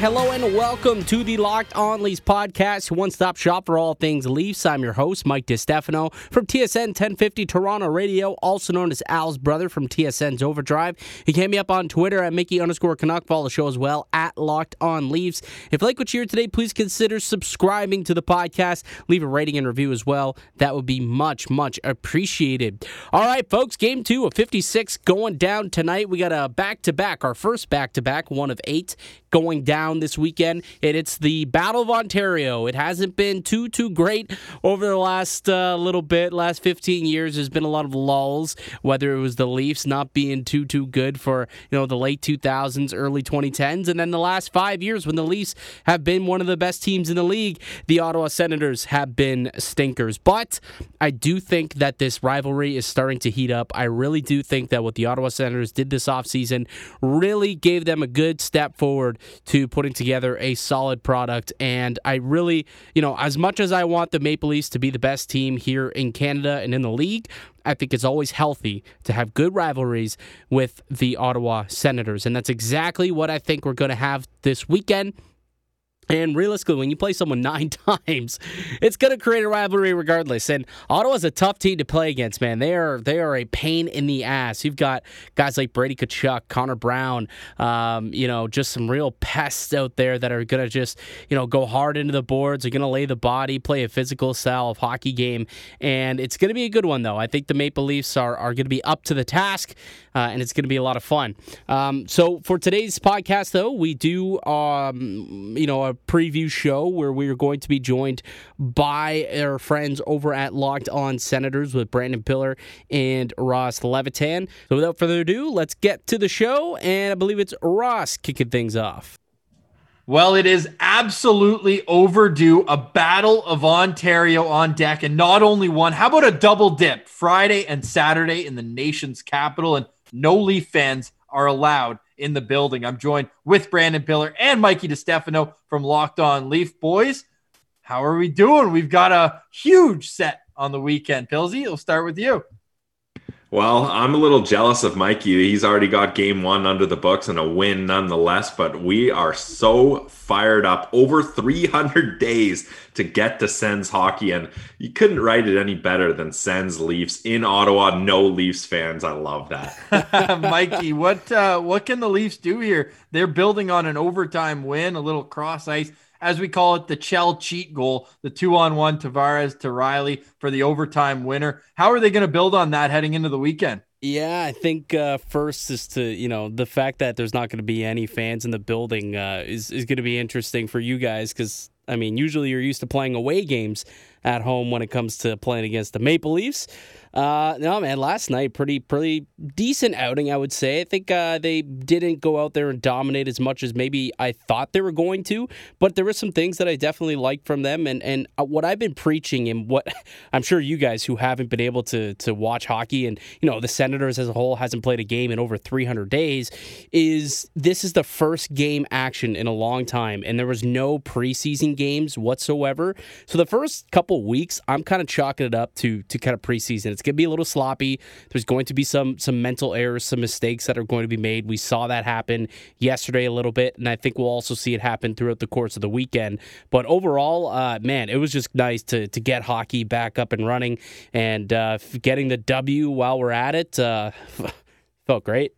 Hello and welcome to the Locked On Leafs podcast, one stop shop for all things Leafs. I'm your host, Mike DiStefano from TSN 1050 Toronto Radio, also known as Al's brother from TSN's Overdrive. He came me up on Twitter at Mickey underscore Canuck. Follow the show as well at Locked On Leafs. If you like what you hear today, please consider subscribing to the podcast. Leave a rating and review as well. That would be much, much appreciated. All right, folks, game two of 56 going down tonight. We got a back to back, our first back to back, one of eight going down this weekend. And it's the Battle of Ontario. It hasn't been too, too great over the last uh, little bit, last 15 years. There's been a lot of lulls, whether it was the Leafs not being too, too good for, you know, the late 2000s, early 2010s. And then the last five years when the Leafs have been one of the best teams in the league, the Ottawa Senators have been stinkers. But I do think that this rivalry is starting to heat up. I really do think that what the Ottawa Senators did this offseason really gave them a good step forward to putting together a solid product. And I really, you know, as much as I want the Maple Leafs to be the best team here in Canada and in the league, I think it's always healthy to have good rivalries with the Ottawa Senators. And that's exactly what I think we're going to have this weekend. And realistically, when you play someone nine times, it's going to create a rivalry regardless. And Ottawa's a tough team to play against, man. They are they are a pain in the ass. You've got guys like Brady Tkachuk, Connor Brown, um, you know, just some real pests out there that are going to just you know go hard into the boards. Are going to lay the body, play a physical style of hockey game, and it's going to be a good one though. I think the Maple Leafs are are going to be up to the task, uh, and it's going to be a lot of fun. Um, so for today's podcast, though, we do um, you know a preview show where we are going to be joined by our friends over at Locked On Senators with Brandon Pillar and Ross Levitan. So without further ado, let's get to the show. And I believe it's Ross kicking things off. Well, it is absolutely overdue. A battle of Ontario on deck, and not only one. How about a double dip Friday and Saturday in the nation's capital? And no Leaf fans are allowed in the building. I'm joined with Brandon Pillar and Mikey DiStefano from Locked On Leaf. Boys, how are we doing? We've got a huge set on the weekend. Pilsy, we'll start with you. Well, I'm a little jealous of Mikey. He's already got game one under the books and a win nonetheless, but we are so fired up. Over 300 days to get to Sens hockey, and you couldn't write it any better than Sens Leafs in Ottawa. No Leafs fans. I love that. Mikey, what uh, what can the Leafs do here? They're building on an overtime win, a little cross ice as we call it, the Chell cheat goal, the two on one Tavares to Rielly for the overtime winner. How are they going to build on that heading into the weekend? Yeah, I think uh, first is to you know the fact that there's not going to be any fans in the building uh, is is going to be interesting for you guys because I mean usually you're used to playing away games at home when it comes to playing against the Maple Leafs. Uh, no, man, last night pretty pretty decent outing, I would say. I think uh, they didn't go out there and dominate as much as maybe I thought they were going to, but there were some things that I definitely liked from them. And and uh, what I've been preaching, and what I'm sure you guys who haven't been able to to watch hockey, and you know the Senators as a whole hasn't played a game in over 300 days, is this is the first game action in a long time, and there was no preseason games whatsoever. So the first couple weeks, I'm kind of chalking it up to to kind of preseason. It's going to be a little sloppy. There's going to be some some mental errors, some mistakes that are going to be made. We saw that happen yesterday a little bit, and I think we'll also see it happen throughout the course of the weekend. But overall, uh, man, it was just nice to to get hockey back up and running and uh, getting the W while we're at it. Uh, felt great.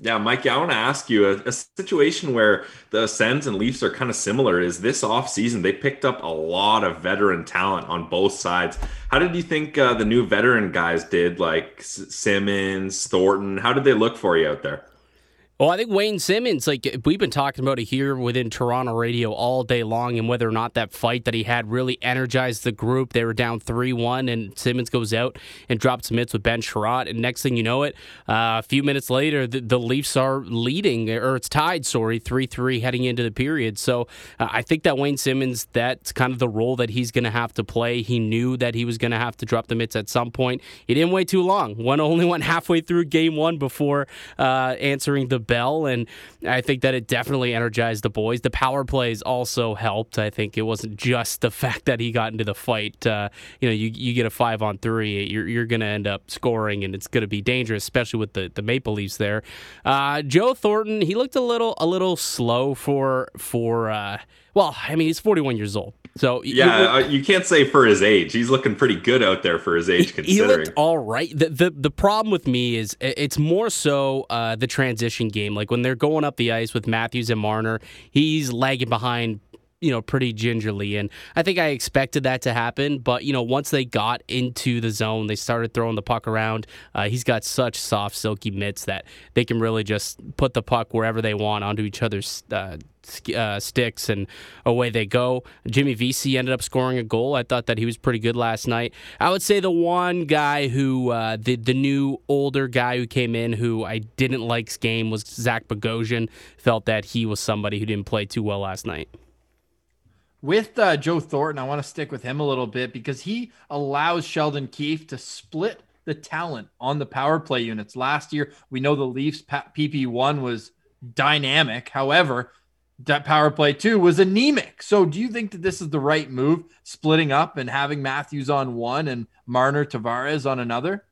Yeah, Mikey, I want to ask you a, a, situation where the Sens and Leafs are kind of similar is this offseason. They picked up a lot of veteran talent on both sides. How did you think uh, the new veteran guys did, like S- Simmonds, Thornton? How did they look for you out there? Well, I think Wayne Simmonds, like we've been talking about it here within Toronto radio all day long, and whether or not that fight that he had really energized the group. They were down 3 1, and Simmonds goes out and drops mitts with Ben Chiarot. And next thing you know it, uh, a few minutes later, the, the, Leafs are leading, or it's tied, sorry, 3 3 heading into the period. So uh, I think that Wayne Simmonds, that's kind of the role that he's going to have to play. He knew that he was going to have to drop the mitts at some point. He didn't wait too long. One only went halfway through game one before uh, answering the bell, and I think that it definitely energized the boys. The power plays also helped. I think it wasn't just the fact that he got into the fight. Uh, you know, you, you get a five on three, you're, you're going to end up scoring, and it's going to be dangerous, especially with the, the Maple Leafs there. Uh, Joe Thornton, he looked a little a little slow for for. Uh, well, I mean, he's 41 years old. So yeah, uh, you can't say for his age. He's looking pretty good out there for his age. He, he looked all right. The, the the problem with me is it's more so uh, the transition game. Like when they're going up the ice with Matthews and Marner, he's lagging behind you know, pretty gingerly. And I think I expected that to happen. But, you know, once they got into the zone, they started throwing the puck around. Uh, he's got such soft, silky mitts that they can really just put the puck wherever they want onto each other's. Uh, uh, sticks and away they go. Jimmy Vesey ended up scoring a goal. I thought that he was pretty good last night. I would say the one guy who uh, the the new older guy who came in who I didn't like's game was Zach Bogosian. Felt that he was somebody who didn't play too well last night with uh, Joe Thornton, I want to stick with him a little bit because he allows Sheldon Keefe to split the talent on the power play units. Last year, we know the Leafs PP1 was dynamic. However, that power play too was anemic. So, do you think that this is the right move, splitting up and having Matthews on one and Marner Tavares on another?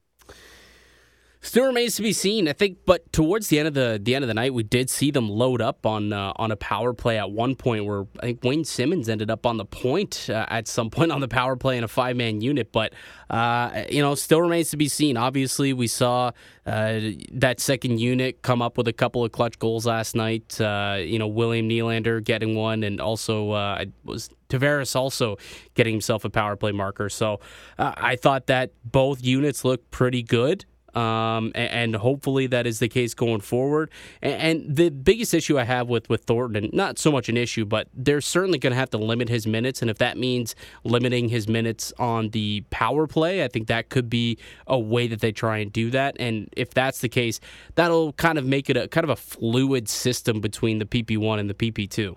Still remains to be seen. I think, but towards the end of the the end of the night, we did see them load up on uh, on a power play at one point where I think Wayne Simmonds ended up on the point uh, at some point on the power play in a five man unit. But uh, you know, still remains to be seen. Obviously, we saw uh, that second unit come up with a couple of clutch goals last night. Uh, you know, William Nylander getting one, and also uh, was Tavares also getting himself a power play marker. So I thought that both units looked pretty good. Um, and, and, hopefully that is the case going forward. And, and, the biggest issue I have with with Thornton, not so much an issue, but they're certainly going to have to limit his minutes, and if that means limiting his minutes on the power play, I think that could be a way that they try and do that. And if that's the case, that'll kind of make it a kind of a fluid system between the PP one and the PP two.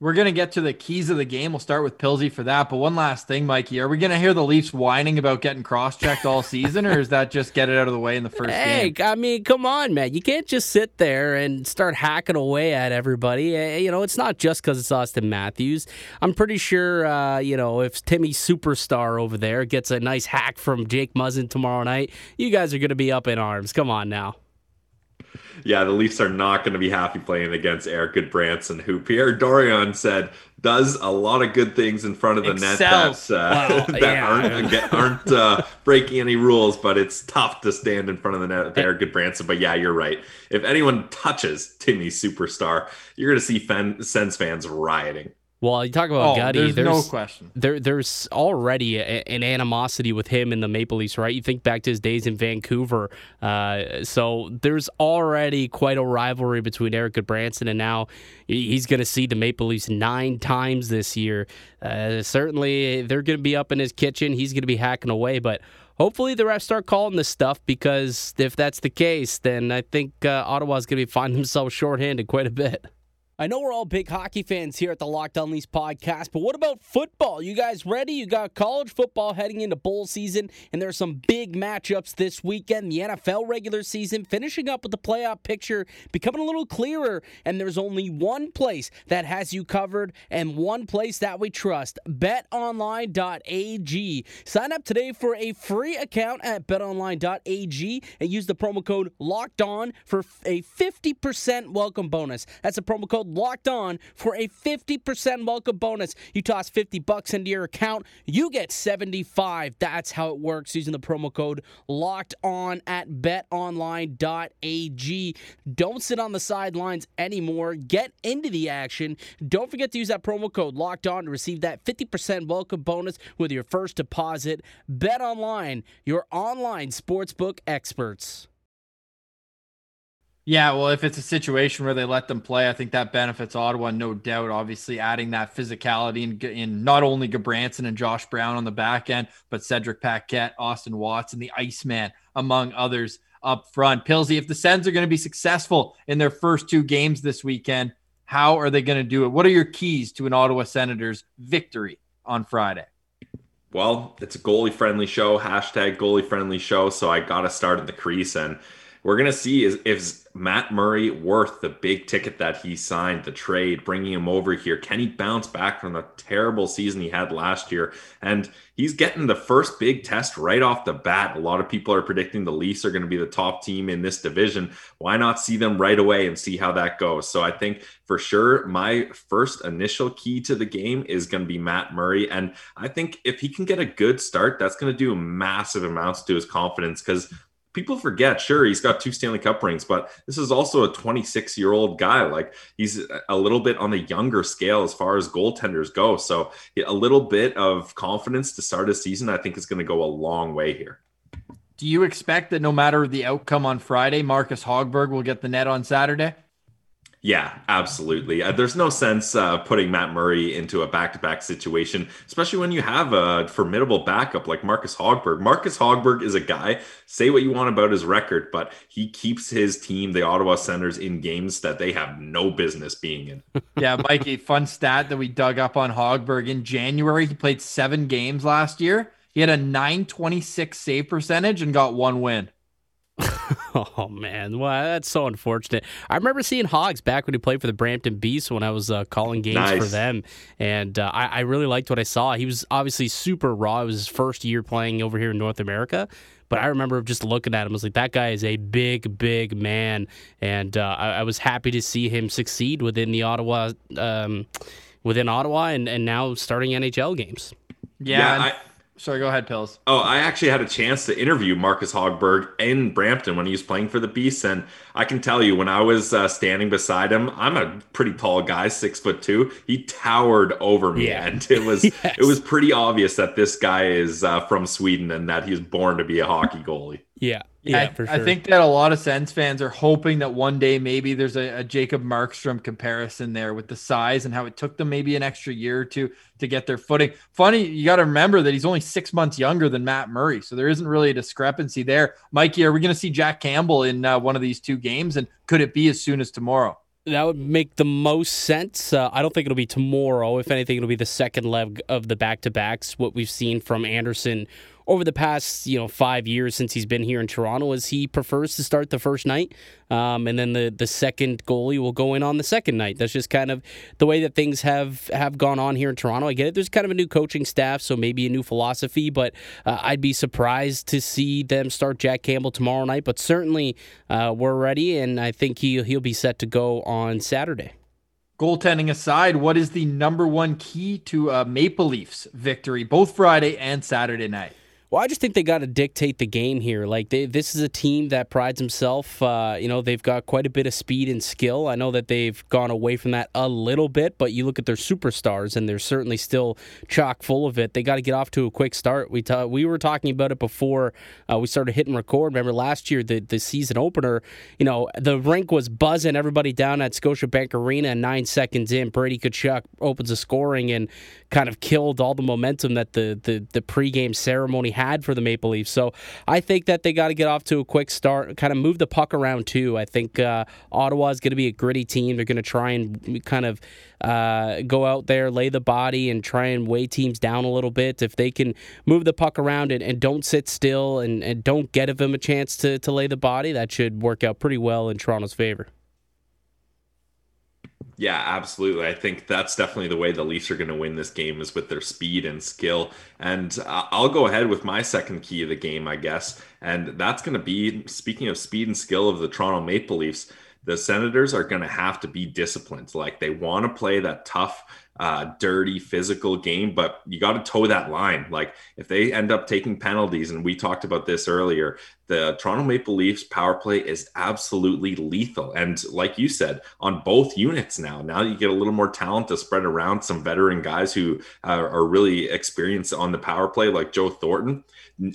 We're going to get to the keys of the game. We'll start with Pilsy for that. But one last thing, Mikey. Are we going to hear the Leafs whining about getting cross checked all season, or is that just get it out of the way in the first hey, game? I mean, come on, man. You can't just sit there and start hacking away at everybody. Eh, you know, it's not just because it's Austin Matthews. I'm pretty sure, uh, you know, if Timmy Superstar over there gets a nice hack from Jake Muzzin tomorrow night, you guys are going to be up in arms. Come on now yeah, the Leafs are not going to be happy playing against Erik Gudbranson, who Pierre Dorion said does a lot of good things in front of the Excels. net that, uh, that yeah. aren't, aren't uh, breaking any rules, but it's tough to stand in front of the net with Erik Gudbranson. But yeah, you're right. If anyone touches Timmy Superstar, you're going to see fan, Sens fans rioting. Well, you talk about oh, Gutty. There's, there's, no question. There, there's already a, an animosity with him in the Maple Leafs, right? You think back to his days in Vancouver. Uh, so there's already quite a rivalry between Erik Gudbranson, and now he's going to see the Maple Leafs nine times this year. Uh, certainly, they're going to be up in his kitchen. He's going to be hacking away, but hopefully the refs start calling this stuff because if that's the case, then I think uh, Ottawa's going to be finding themselves shorthanded quite a bit. I know we're all big hockey fans here at the Locked On Leafs podcast, but what about football? You guys ready? You got college football heading into bowl season, and there's some big matchups this weekend. The NFL regular season finishing up with the playoff picture becoming a little clearer, and there's only one place that has you covered and one place that we trust betonline.ag. Sign up today for a free account at betonline.ag and use the promo code LOCKED ON for a 50% welcome bonus. That's a promo code locked on for a 50% welcome bonus. You toss 50 bucks into your account, you get 75. That's how it works using the promo code locked on at betonline.ag. Don't sit on the sidelines anymore. Get into the action. Don't forget to use that promo code locked on to receive that 50% welcome bonus with your first deposit. Bet online, your online sportsbook experts. Yeah, well, if it's a situation where they let them play, I think that benefits Ottawa, no doubt. Obviously, adding that physicality in, in not only Gudbranson and Josh Brown on the back end, but Cedric Paquette, Austin Watts, and the Iceman, among others up front. Pilsy, if the Sens are going to be successful in their first two games this weekend, how are they going to do it? What are your keys to an Ottawa Senators victory on Friday? Well, it's a goalie friendly show, hashtag goalie friendly show. So I got to start at the crease and we're going to see is, is Matt Murray worth the big ticket that he signed, the trade, bringing him over here? Can he bounce back from the terrible season he had last year? And he's getting the first big test right off the bat. A lot of people are predicting the Leafs are going to be the top team in this division. Why not see them right away and see how that goes? So I think for sure my first initial key to the game is going to be Matt Murray. And I think if he can get a good start, that's going to do massive amounts to his confidence because people forget, sure, he's got two Stanley Cup rings, but this is also a 26 year old guy. Like he's a little bit on the younger scale as far as goaltenders go. So a little bit of confidence to start a season, I think is going to go a long way here. Do you expect that no matter the outcome on Friday, Marcus Hogberg will get the net on Saturday? Yeah, absolutely. Uh, there's no sense uh, putting Matt Murray into a back-to-back situation, especially when you have a formidable backup like Marcus Hogberg. Marcus Hogberg is a guy. Say what you want about his record, but he keeps his team, the Ottawa Senators, in games that they have no business being in. yeah, Mikey, fun stat that we dug up on Hogberg in January. He played seven games last year. He had a 926 save percentage and got one win. oh man, well that's so unfortunate. I remember seeing Hogs back when he played for the Brampton Beasts when I was uh, calling games nice. for them, and uh, I, I, really liked what I saw. He was obviously super raw. It was his first year playing over here in North America, but I remember just looking at him. I was like, that guy is a big, big man, and uh, I, I, was happy to see him succeed within the Ottawa, um, within Ottawa, and, and now starting NHL games. Yeah, yeah I, Sorry, go ahead, Pills. Oh, I actually had a chance to interview Marcus Hogberg in Brampton when he was playing for the Beasts, and I can tell you, when I was uh, standing beside him, I'm a pretty tall guy, six foot two. He towered over me, yeah. and it was yes. it was pretty obvious that this guy is uh, from Sweden and that he's born to be a hockey goalie. Yeah, yeah, I, sure. I, think that a lot of Sens fans are hoping that one day maybe there's a, a, Jacob Markstrom comparison there with the size and how it took them maybe an extra year or two to get their footing. Funny, you got to remember that he's only six months younger than Matt Murray, so there isn't really a discrepancy there. Mikey, are we going to see Jack Campbell in uh, one of these two games, and could it be as soon as tomorrow? That would make the most sense. Uh, I don't think it'll be tomorrow. If anything, it'll be the second leg of the back to backs. What we've seen from Anderson over the past you know five years since he's been here in Toronto is he prefers to start the first night, um, and then the the second goalie will go in on the second night. That's just kind of the way that things have have gone on here in Toronto. I get it. There's kind of a new coaching staff, so maybe a new philosophy, but uh, I'd be surprised to see them start Jack Campbell tomorrow night. But certainly uh, we're ready, and I think he he'll be set to go on Saturday. Goaltending aside, what is the number one key to a Maple Leafs victory, both Friday and Saturday night? Well, I just think they got to dictate the game here. Like they, this is a team that prides himself. Uh, you know, they've got quite a bit of speed and skill. I know that they've gone away from that a little bit, but you look at their superstars, and they're certainly still chock full of it. They got to get off to a quick start. We ta- we were talking about it before uh, we started hitting record. Remember last year, the the season opener. You know, the rink was buzzing. Everybody down at Scotiabank Arena. Nine seconds in, Brady Tkachuk opens the scoring and kind of killed all the momentum that the the the pregame ceremony had for the Maple Leafs. So I think that they got to get off to a quick start, kind of move the puck around too. I think uh, Ottawa is going to be a gritty team. They're going to try and kind of uh, go out there, lay the body, and try and weigh teams down a little bit. If they can move the puck around and, and don't sit still and, and don't get them a chance to, to lay the body, that should work out pretty well in Toronto's favor. Yeah, absolutely. I think that's definitely the way the Leafs are going to win this game is with their speed and skill. And I'll go ahead with my second key of the game, I guess. And that's going to be speaking of speed and skill of the Toronto Maple Leafs, the Senators are going to have to be disciplined. Like they want to play that tough uh, dirty physical game, but you got to toe that line. Like if they end up taking penalties, and we talked about this earlier, the Toronto Maple Leafs power play is absolutely lethal. And like you said, on both units now, now you get a little more talent to spread around some veteran guys who uh, are really experienced on the power play, like Joe Thornton.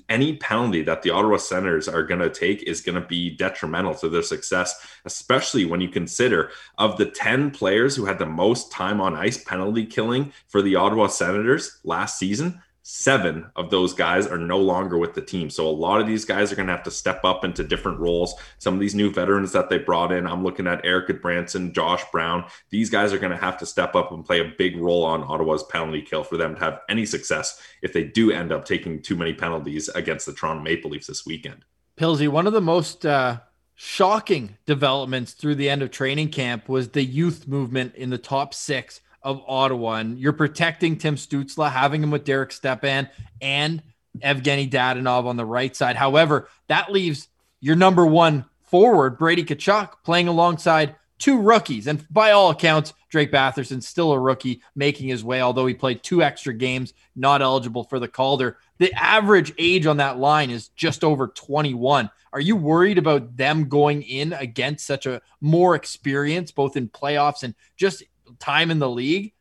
Any penalty that the Ottawa Senators are going to take is going to be detrimental to their success, especially when you consider of the 10 players who had the most time on ice penalty killing for the Ottawa Senators last season seven of those guys are no longer with the team. So a lot of these guys are going to have to step up into different roles. Some of these new veterans that they brought in, I'm looking at Eric Branson, Josh Brown. These guys are going to have to step up and play a big role on Ottawa's penalty kill for them to have any success if they do end up taking too many penalties against the Toronto Maple Leafs this weekend. Pilsy, one of the most uh, shocking developments through the end of training camp was the youth movement in the top six of Ottawa. And you're protecting Tim Stützle, having him with Derek Stepan and Evgeny Dadonov on the right side. However, that leaves your number one forward, Brady Tkachuk, playing alongside two rookies. And by all accounts, Drake Batherson's still a rookie making his way, although he played two extra games, not eligible for the Calder. The average age on that line is just over 21. Are you worried about them going in against such a more experience, both in playoffs and just time in the league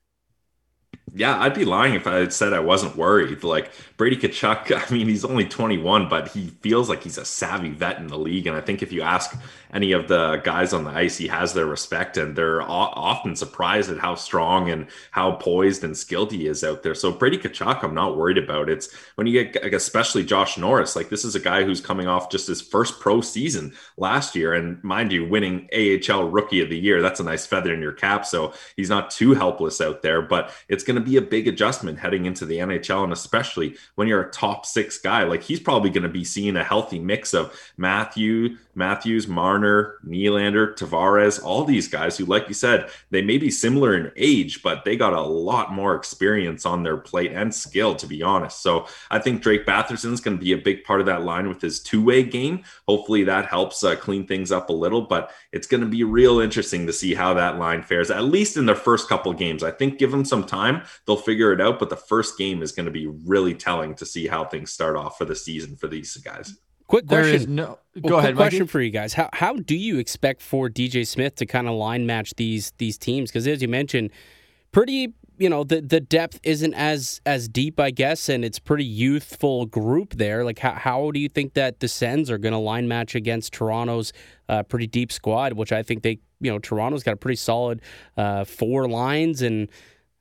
yeah, I'd be lying if I had said I wasn't worried. Like Brady Tkachuk, I mean, he's only 21, but he feels like he's a savvy vet in the league. And I think if you ask any of the guys on the ice, he has their respect, and they're often surprised at how strong and how poised and skilled he is out there. So Brady Tkachuk, I'm not worried about. It's when you get, like, especially Josh Norris. Like this is a guy who's coming off just his first pro season last year, and mind you, winning AHL Rookie of the Year. That's a nice feather in your cap. So he's not too helpless out there, but it's going to be a big adjustment heading into the NHL, and especially when you're a top six guy. Like he's probably going to be seeing a healthy mix of Matthew, Matthews, Marner, Nylander, Tavares, all these guys who, like you said, they may be similar in age, but they got a lot more experience on their plate and skill, to be honest. So I think Drake Batherson is going to be a big part of that line with his two way game. Hopefully that helps uh, clean things up a little, but it's going to be real interesting to see how that line fares, at least in their first couple games. I think give them some time, they'll figure it out, but the first game is going to be really telling to see how things start off for the season for these guys. Quick question. no. Go well, ahead. Question Mikey. for you guys: How how do you expect for DJ Smith to kind of line match these these teams? Because as you mentioned, pretty you know the the depth isn't as as deep, I guess, and it's pretty youthful group there. Like how how do you think that the Sens are going to line match against Toronto's uh, pretty deep squad, which I think they you know Toronto's got a pretty solid uh, four lines and.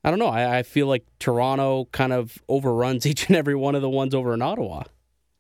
I don't know. I, I feel like Toronto kind of overruns each and every one of the ones over in Ottawa.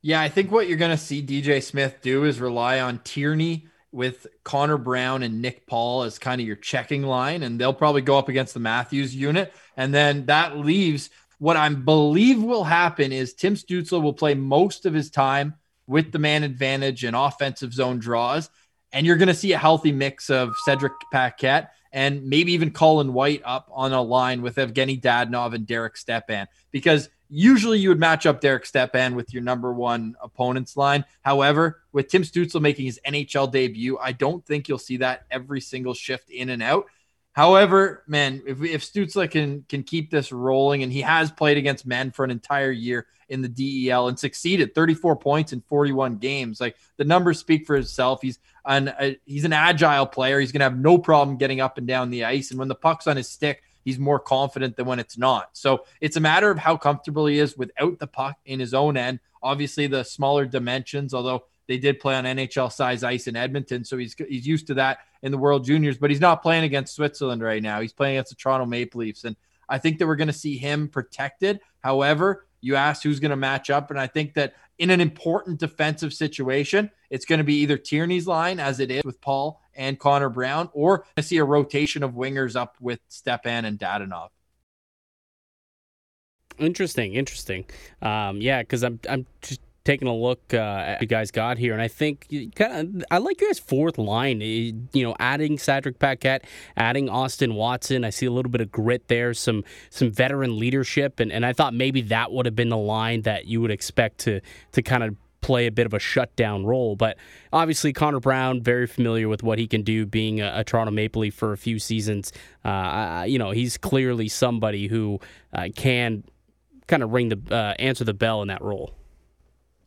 Yeah, I think what you're going to see DJ Smith do is rely on Tierney with Connor Brown and Nick Paul as kind of your checking line, and they'll probably go up against the Matthews unit. And then that leaves what I believe will happen is Tim Stützle will play most of his time with the man advantage and offensive zone draws. And you're going to see a healthy mix of Cedric Paquette and maybe even Colin White up on a line with Evgeny Dadonov and Derek Stepan because – Usually you would match up Derek Stepan with your number one opponent's line. However, with Tim Stützle making his NHL debut, I don't think you'll see that every single shift in and out. However, man, if, if Stützle can can keep this rolling, and he has played against men for an entire year in the DEL and succeeded, 34 points in 41 games. Like the numbers speak for itself. He's an uh, he's an agile player. He's going to have no problem getting up and down the ice, and when the puck's on his stick, he's more confident than when it's not. So it's a matter of how comfortable he is without the puck in his own end. Obviously, the smaller dimensions, although they did play on NHL size ice in Edmonton, so he's he's used to that in the World Juniors. But he's not playing against Switzerland right now. He's playing against the Toronto Maple Leafs, and I think that we're going to see him protected. However, you asked who's going to match up, and I think that in an important defensive situation, it's going to be either Tierney's line as it is with Paul and Connor Brown, or I see a rotation of wingers up with Stepan and Dadonov. Interesting, interesting. Um, yeah, because I'm I'm just taking a look uh, at you guys got here, and I think kind of I like your guys' fourth line. Eh, you know, adding Cedric Paquette, adding Austin Watson. I see a little bit of grit there, some some veteran leadership, and, and I thought maybe that would have been the line that you would expect to to kind of play a bit of a shutdown role. But obviously, Connor Brown, very familiar with what he can do being a, a Toronto Maple Leaf for a few seasons. Uh, you know, he's clearly somebody who uh, can kind of ring the uh, answer the bell in that role.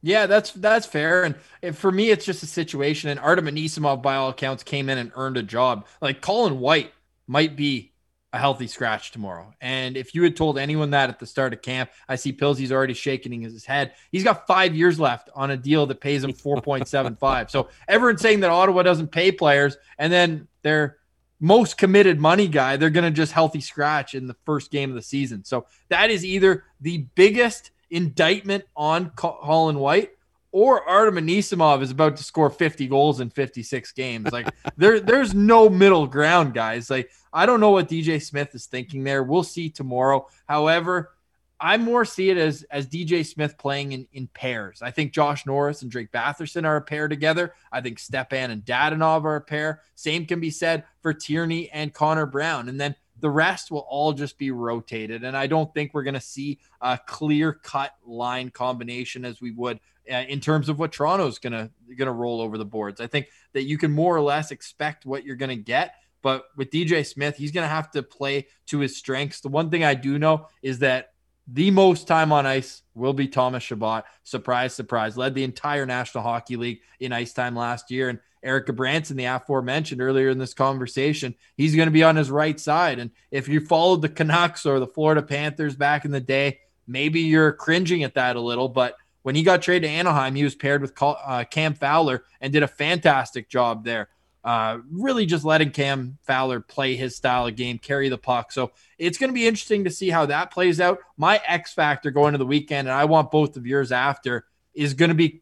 Yeah, that's that's fair. And for me, it's just a situation. And Artem Anisimov, by all accounts, came in and earned a job. Like Colin White might be a healthy scratch tomorrow. And if you had told anyone that at the start of camp, I see Pilsy's already shaking his head. He's got five years left on a deal that pays him 4.75. so everyone's saying that Ottawa doesn't pay players, and then their most committed money guy, they're going to just healthy scratch in the first game of the season. So that is either the biggest indictment on Colin White or Artem Anisimov is about to score 50 goals in 56 games. Like there, there's no middle ground, guys. Like I don't know what DJ Smith is thinking there. We'll see tomorrow. However, I more see it as as DJ Smith playing in, in pairs. I think Josh Norris and Drake Batherson are a pair together. I think Stepan and Dadonov are a pair. Same can be said for Tierney and Connor Brown. And then the rest will all just be rotated. And I don't think we're going to see a clear cut line combination as we would uh, in terms of what Toronto's going to going to roll over the boards. I think that you can more or less expect what you're going to get. But with DJ Smith, he's going to have to play to his strengths. The one thing I do know is that the most time on ice will be Thomas Chabot. Surprise, surprise. Led the entire National Hockey League in ice time last year. And Erik Gudbranson, the aforementioned earlier in this conversation, he's going to be on his right side. And if you followed the Canucks or the Florida Panthers back in the day, maybe you're cringing at that a little. But when he got traded to Anaheim, he was paired with uh, Cam Fowler and did a fantastic job there. Uh, really just letting Cam Fowler play his style of game, carry the puck. So it's going to be interesting to see how that plays out. My X factor going to the weekend, and I want both of yours after, is going to be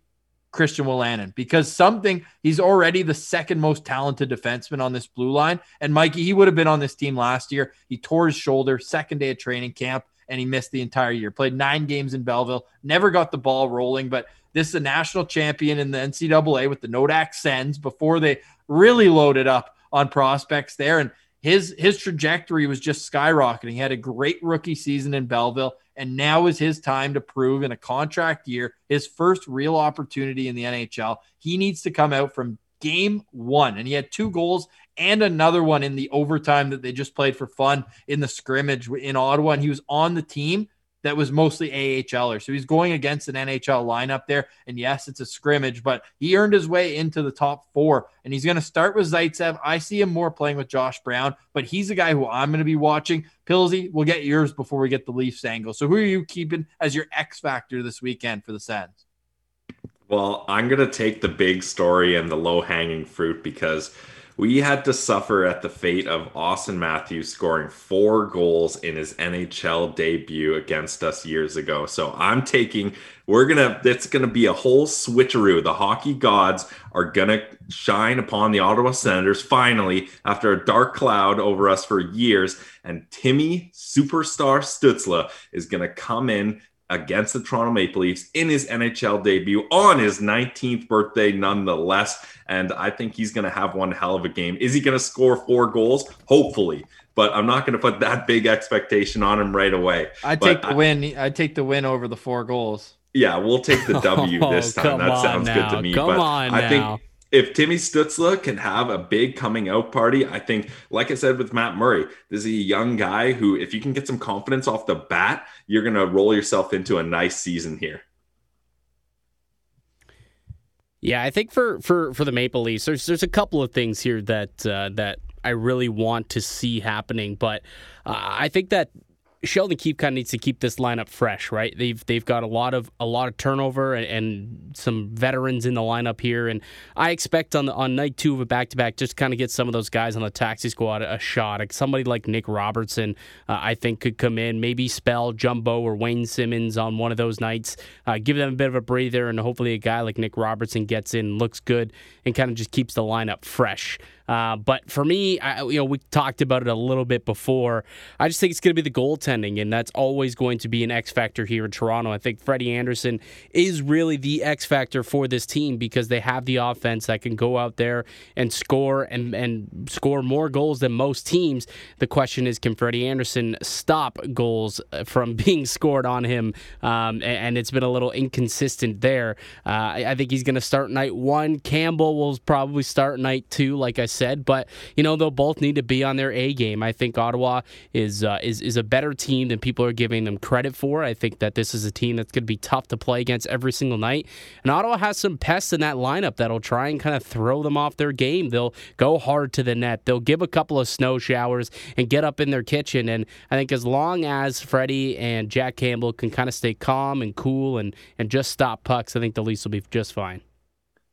Christian Wolanin because something he's already the second most talented defenseman on this blue line. And Mikey, he would have been on this team last year. He tore his shoulder second day of training camp and he missed the entire year. Played nine games in Belleville, never got the ball rolling. But this is a national champion in the NCAA with the Nodak Sens before they really loaded up on prospects there. And his his trajectory was just skyrocketing. He had a great rookie season in Belleville and now is his time to prove in a contract year, his first real opportunity in the NHL. He needs to come out from game one. And he had two goals and another one in the overtime that they just played for fun in the scrimmage in Ottawa. And he was on the team that was mostly AHLer. So he's going against an NHL lineup there. And yes, it's a scrimmage, but he earned his way into the top four. And he's going to start with Zaitsev. I see him more playing with Josh Brown, but he's a guy who I'm going to be watching. Pilsy, we'll get yours before we get the Leafs angle. So who are you keeping as your X factor this weekend for the Sens? Well, I'm going to take the big story and the low hanging fruit because – we had to suffer at the fate of Austin Matthews scoring four goals in his NHL debut against us years ago. So I'm taking, we're gonna, it's gonna be a whole switcheroo. The hockey gods are gonna shine upon the Ottawa Senators finally after a dark cloud over us for years. And Timmy Superstar Stützle is gonna come in against the Toronto Maple Leafs in his NHL debut on his 19th birthday, nonetheless. And I think he's going to have one hell of a game. Is he going to score four goals? Hopefully. But I'm not going to put that big expectation on him right away. I take the I, win. I take the win over the four goals. Yeah, we'll take the W oh, this time. that sounds now. good to me. Come but on I now. think if Timmy Stützle can have a big coming out party, I think, like I said with Matt Murray, this is a young guy who, if you can get some confidence off the bat, you're going to roll yourself into a nice season here. Yeah, I think for for for the Maple Leafs, there's there's a couple of things here that uh, that I really want to see happening, but uh, I think that Sheldon Keefe kind of needs to keep this lineup fresh, right? They've they've got a lot of a lot of turnover and, and some veterans in the lineup here, and I expect on the, on night two of a back to back just kind of get some of those guys on the taxi squad a, shot. Like somebody like Nick Robertson, uh, I think could come in, maybe spell Jumbo or Wayne Simmonds on one of those nights, uh, give them a bit of a breather, and hopefully a guy like Nick Robertson gets in, looks good, and kind of just keeps the lineup fresh. Uh, but for me, I, you know, we talked about it a little bit before. I just think it's going to be the goaltending, and that's always going to be an X factor here in Toronto. I think Freddie Anderson is really the X factor for this team because they have the offense that can go out there and score and and score more goals than most teams. The question is, can Freddie Anderson stop goals uh, from being scored on him? Um, and, it's been a little inconsistent there. Uh, I, I think he's going to start night one. Campbell will probably start night two, like I said. But you know they'll both need to be on their A game. I think Ottawa is uh, is is a better team than people are giving them credit for. I think that this is a team that's going to be tough to play against every single night. And Ottawa has some pests in that lineup that'll try and kind of throw them off their game. They'll go hard to the net. They'll give a couple of snow showers and get up in their kitchen. And I think as long as Freddie and Jack Campbell can kind of stay calm and cool and and just stop pucks, I think the Leafs will be just fine.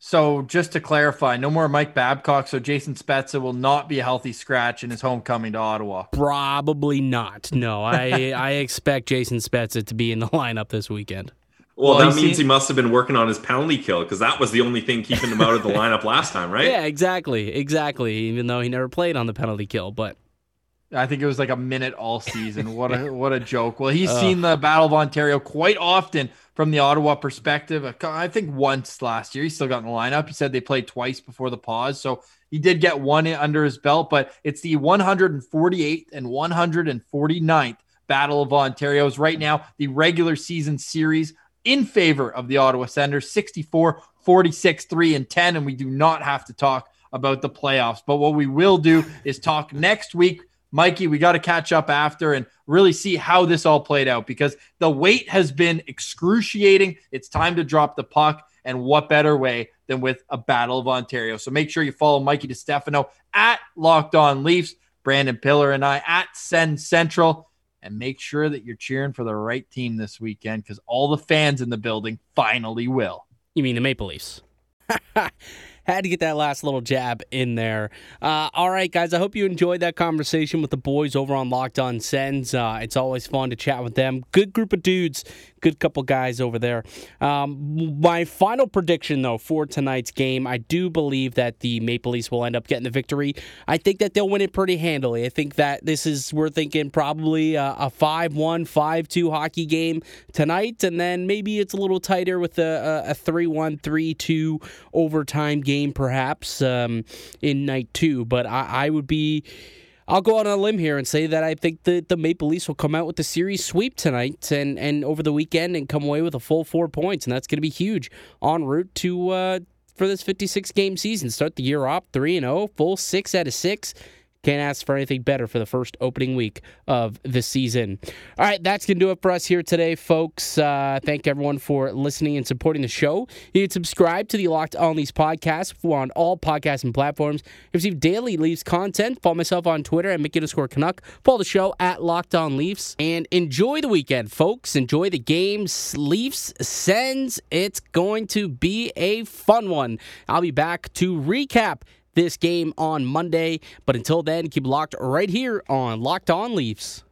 So just to clarify, no more Mike Babcock. So Jason Spezza will not be a healthy scratch in his homecoming to Ottawa. Probably not. No, I I expect Jason Spezza to be in the lineup this weekend. Well, well that means seen... he must have been working on his penalty kill because that was the only thing keeping him out of the lineup last time, right? Yeah, exactly, exactly. Even though he never played on the penalty kill, but I think it was like a minute all season. What a what a joke. Well, he's uh, seen the Battle of Ontario quite often from the Ottawa perspective. I think once last year. He still got in the lineup. He said they played twice before the pause, so he did get one under his belt. But it's the 148th and 149th Battle of Ontario's right now. The regular season series in favor of the Ottawa Senators, 64, 46, 3 and 10, and we do not have to talk about the playoffs. But what we will do is talk next week Mikey, we got to catch up after and really see how this all played out because the wait has been excruciating. It's time to drop the puck. And what better way than with a Battle of Ontario? So make sure you follow Mikey DiStefano at Locked On Leafs, Brandon Pillar and I at Send Central. And make sure that you're cheering for the right team this weekend because all the fans in the building finally will. You mean the Maple Leafs? Had to get that last little jab in there. Uh, all right, guys. I hope you enjoyed that conversation with the boys over on Locked On Sens. Uh, it's always fun to chat with them. Good group of dudes. Good couple guys over there. Um, my final prediction, though, for tonight's game, I do believe that the Maple Leafs will end up getting the victory. I think that they'll win it pretty handily. I think that this is, we're thinking probably a, a 5 1, 5 2 hockey game tonight, and then maybe it's a little tighter with a 3 1, 3 2 overtime game game, perhaps um, in night two. But I, I would be. I'll go on a limb here and say that I think that the Maple Leafs will come out with the series sweep tonight and, and over the weekend and come away with a full four points, and that's going to be huge en route to uh, for this 56 game season. Start the year off three and zero, oh, full six out of six. Can't ask for anything better for the first opening week of the season. All right, that's going to do it for us here today, folks. Uh, thank everyone for listening and supporting the show. You can subscribe to the Locked On Leafs podcast on all podcasting platforms. receive daily Leafs content. Follow myself on Twitter at Mickey underscore Canuck. Follow the show at Locked On Leafs. And enjoy the weekend, folks. Enjoy the games. Leafs sends. It's going to be a fun one. I'll be back to recap this game on Monday. But until then, keep locked right here on Locked On Leafs.